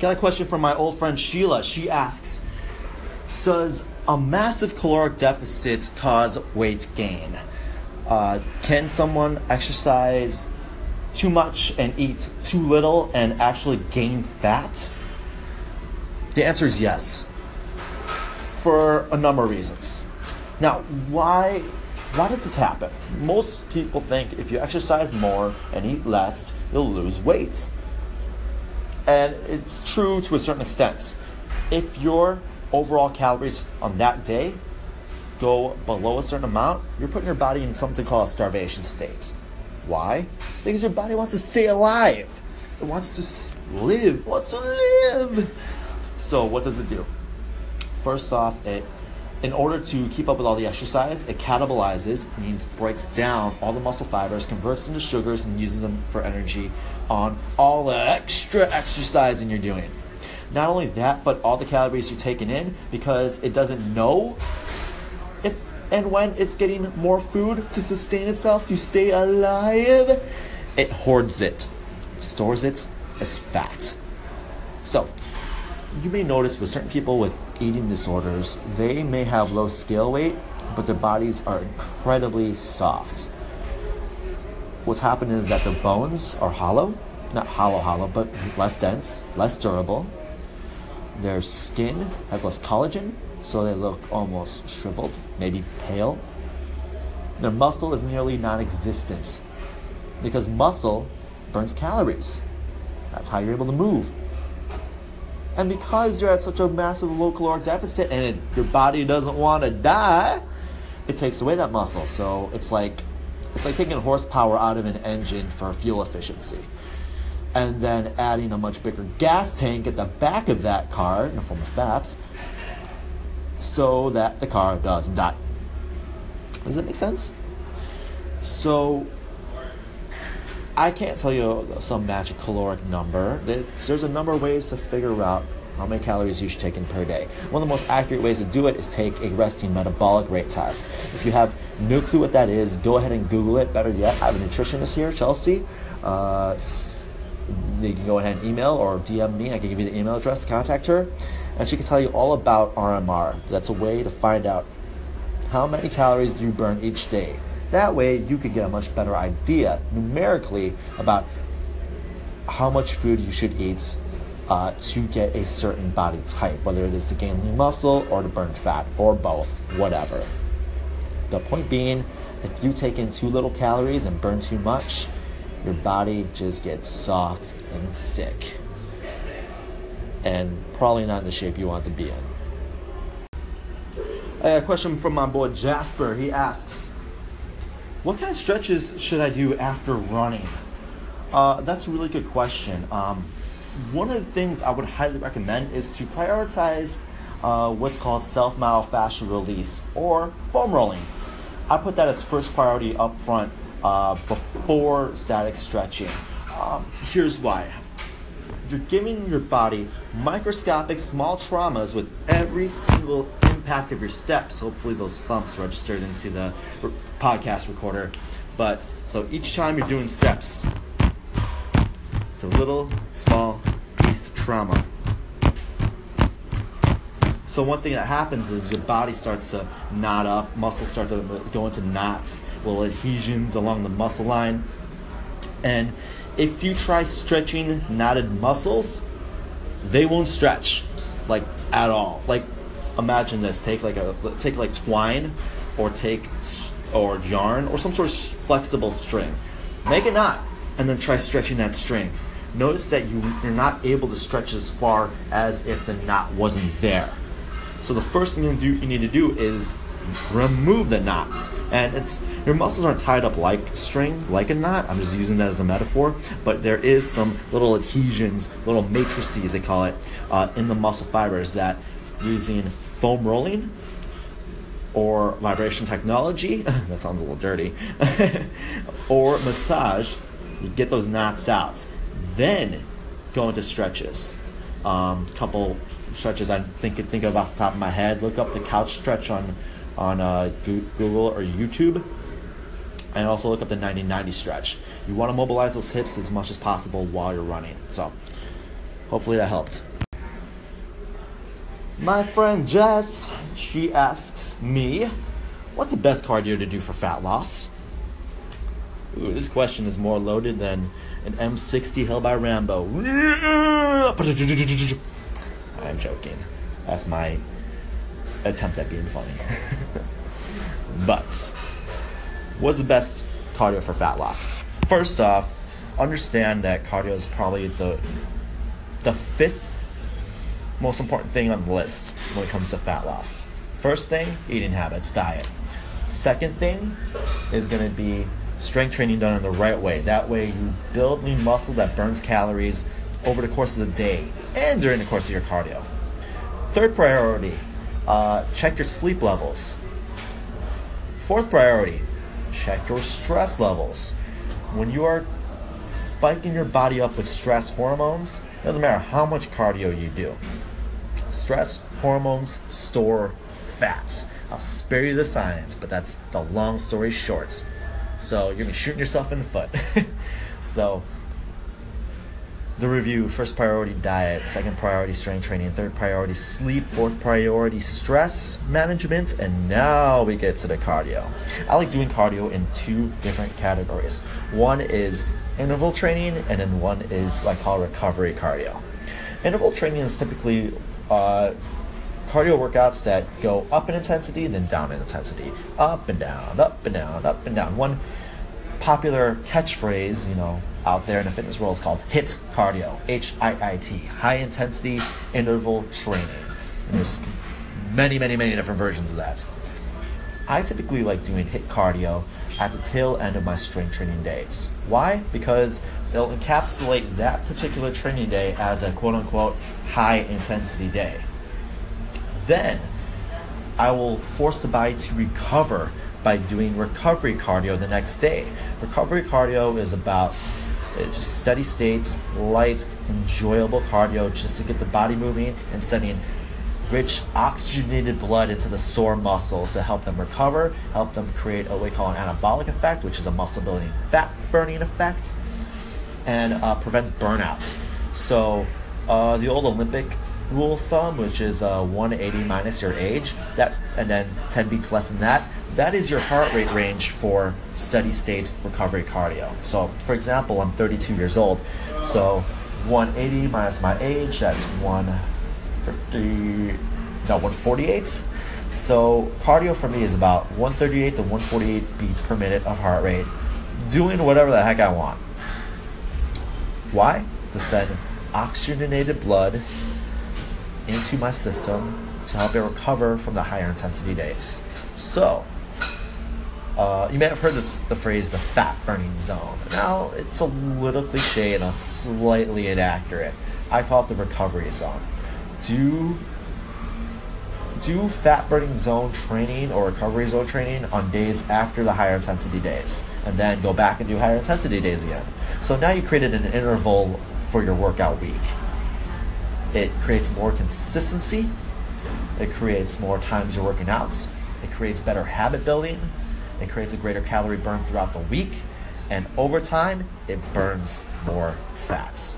Got a question from my old friend Sheila. She asks Does a massive caloric deficit cause weight gain? Uh, can someone exercise too much and eat too little and actually gain fat? The answer is yes, for a number of reasons. Now, why why does this happen? Most people think if you exercise more and eat less, you'll lose weight. And it's true to a certain extent. If your overall calories on that day go below a certain amount, you're putting your body in something called a starvation state. Why? Because your body wants to stay alive. It wants to live. It wants to live. So what does it do? First off, it in order to keep up with all the exercise, it catabolizes, means breaks down all the muscle fibers, converts them to sugars, and uses them for energy on all the extra exercising you're doing. Not only that, but all the calories you're taking in because it doesn't know if and when it's getting more food to sustain itself, to stay alive, it hoards it, stores it as fat. So, you may notice with certain people with eating disorders, they may have low scale weight, but their bodies are incredibly soft. What's happened is that their bones are hollow, not hollow, hollow, but less dense, less durable. Their skin has less collagen, so they look almost shriveled, maybe pale. Their muscle is nearly non existent because muscle burns calories. That's how you're able to move. And because you're at such a massive low caloric deficit and it, your body doesn't want to die, it takes away that muscle. So it's like it's like taking horsepower out of an engine for fuel efficiency. And then adding a much bigger gas tank at the back of that car in the form of fats so that the car doesn't die. Does that make sense? So I can't tell you some magic caloric number. There's a number of ways to figure out how many calories you should take in per day. One of the most accurate ways to do it is take a resting metabolic rate test. If you have no clue what that is, go ahead and Google it. Better yet, I have a nutritionist here, Chelsea. Uh, you can go ahead and email or DM me. I can give you the email address to contact her, and she can tell you all about RMR. That's a way to find out how many calories do you burn each day that way, you could get a much better idea numerically about how much food you should eat uh, to get a certain body type, whether it is to gain lean muscle or to burn fat or both, whatever. The point being, if you take in too little calories and burn too much, your body just gets soft and sick. And probably not in the shape you want to be in. A question from my boy Jasper. He asks, what kind of stretches should I do after running? Uh, that's a really good question. Um, one of the things I would highly recommend is to prioritize uh, what's called self myofascial release or foam rolling. I put that as first priority up front uh, before static stretching. Um, here's why. You're giving your body microscopic small traumas with every single impact of your steps. Hopefully, those thumps registered into the podcast recorder. But so each time you're doing steps, it's a little small piece of trauma. So one thing that happens is your body starts to knot up, muscles start to go into knots, little adhesions along the muscle line. And if you try stretching knotted muscles, they won't stretch like at all. Like imagine this, take like a take like twine or take or yarn or some sort of flexible string. Make a knot and then try stretching that string. Notice that you, you're not able to stretch as far as if the knot wasn't there. So the first thing you, do, you need to do is remove the knots. And it's your muscles aren't tied up like string, like a knot. I'm just using that as a metaphor. But there is some little adhesions, little matrices they call it, uh, in the muscle fibers that using foam rolling or vibration technology, that sounds a little dirty, or massage, you get those knots out. Then go into stretches. Um, couple stretches I think think of off the top of my head. Look up the couch stretch on on uh, Google or YouTube, and also look up the 90-90 stretch. You want to mobilize those hips as much as possible while you're running. So, hopefully that helped. My friend Jess, she asks me, what's the best cardio to do for fat loss? Ooh, this question is more loaded than an M60 held by Rambo. I'm joking. That's my attempt at being funny. but, what's the best cardio for fat loss? First off, understand that cardio is probably the the fifth most important thing on the list when it comes to fat loss. First thing, eating habits, diet. Second thing is going to be strength training done in the right way. That way, you build lean muscle that burns calories over the course of the day and during the course of your cardio. Third priority, uh, check your sleep levels. Fourth priority, check your stress levels. When you are spiking your body up with stress hormones, doesn't matter how much cardio you do. Stress hormones store fats. I'll spare you the science, but that's the long story short. So you're gonna be shooting yourself in the foot. so the review first priority diet, second priority strength training, third priority sleep, fourth priority stress management, and now we get to the cardio. I like doing cardio in two different categories. One is interval training, and then one is I call recovery cardio. Interval training is typically uh, cardio workouts that go up in intensity, then down in intensity, up and down, up and down, up and down. One popular catchphrase, you know, out there in the fitness world is called HIIT cardio, H I I T, high intensity interval training. And there's many, many, many different versions of that. I typically like doing HIIT cardio at the tail end of my strength training days. Why? Because it'll encapsulate that particular training day as a quote unquote high intensity day. Then I will force the body to recover by doing recovery cardio the next day. Recovery cardio is about it's just steady states, light, enjoyable cardio just to get the body moving and sending rich oxygenated blood into the sore muscles to help them recover, help them create what we call an anabolic effect, which is a muscle building fat burning effect, and uh, prevents burnouts. So uh, the old Olympic rule of thumb, which is uh, 180 minus your age, that and then 10 beats less than that, that is your heart rate range for steady state recovery cardio. So, for example, I'm 32 years old, so 180 minus my age, that's 150, no, 148. So, cardio for me is about 138 to 148 beats per minute of heart rate, doing whatever the heck I want. Why? To send oxygenated blood into my system to help it recover from the higher intensity days. So, uh, you may have heard this, the phrase the fat burning zone. Now, it's a little cliche and a slightly inaccurate. I call it the recovery zone. Do do fat burning zone training or recovery zone training on days after the higher intensity days, and then go back and do higher intensity days again. So now you created an interval for your workout week. It creates more consistency. It creates more times you're working out. It creates better habit building. It creates a greater calorie burn throughout the week. And over time, it burns more fats.